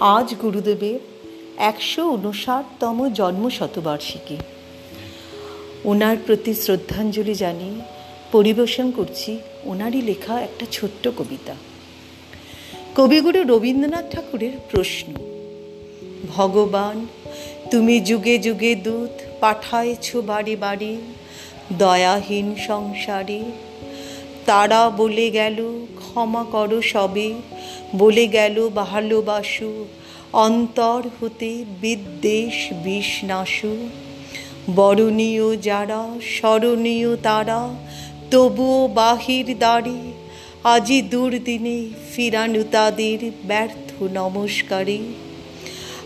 আজ গুরুদেবের একশো উনষাটতম জন্ম শতবার্ষিকী ওনার প্রতি শ্রদ্ধাঞ্জলি জানিয়ে পরিবেশন করছি ওনারই লেখা একটা ছোট্ট কবিতা। কবিগুরু রবীন্দ্রনাথ ঠাকুরের প্রশ্ন, ভগবান, তুমি যুগে যুগে দূত, পাঠায়েছ বাড়ি বাড়ি, দয়াহীন সংসারে, তারা বলে গেল, ক্ষমা করো সবে। বলে গেল ভালোবাসু অন্তর হতে বিদ্বেষ বিষ নাশু বরণীয় যারা, স্মরণীয় তারা, তবুও বাহির দ্বারে আজি দুর্দিনে ফিরানু তাদের ব্যর্থ নমস্কারে।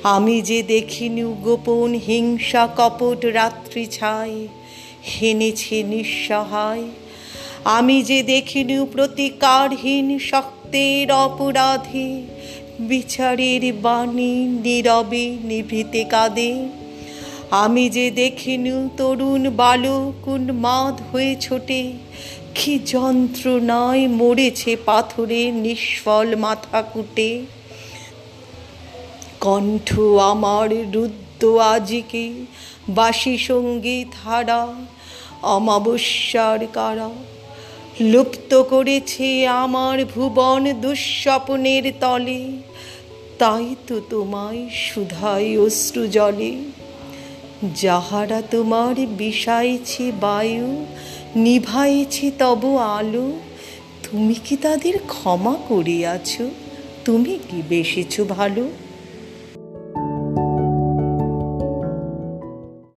আমি যে দেখিনু গোপন হিংসা কপট রাত্রি ছায়, হেনেছে নিঃসহায় আমি যে দেখিনু প্রতিকারহীন শক্তের অপরাধে, বিচারের বাণী নীরবে নিভৃতে কাঁদে। আমি যে দেখিনু তরুণ বালক মাদ হয়ে ছোটে, কি যন্ত্রণায় মরেছে পাথরে নিষ্ফল মাথা কুটে। কণ্ঠ আমার রুদ্র আজিকে, বাসি সংগীত হারা অমাবস্যার কারা লুপ্ত করেছে আমার ভুবন দুঃস্বপ্নের তলে। তাই তো তোমায় সুধাই অশ্রু জলে। যাহারা তোমার বিষাইছে বায়ু, নিভাইছে তব আলো, তুমি কি তাদের ক্ষমা করিয়াছ তুমি কি বেসেছ ভালো?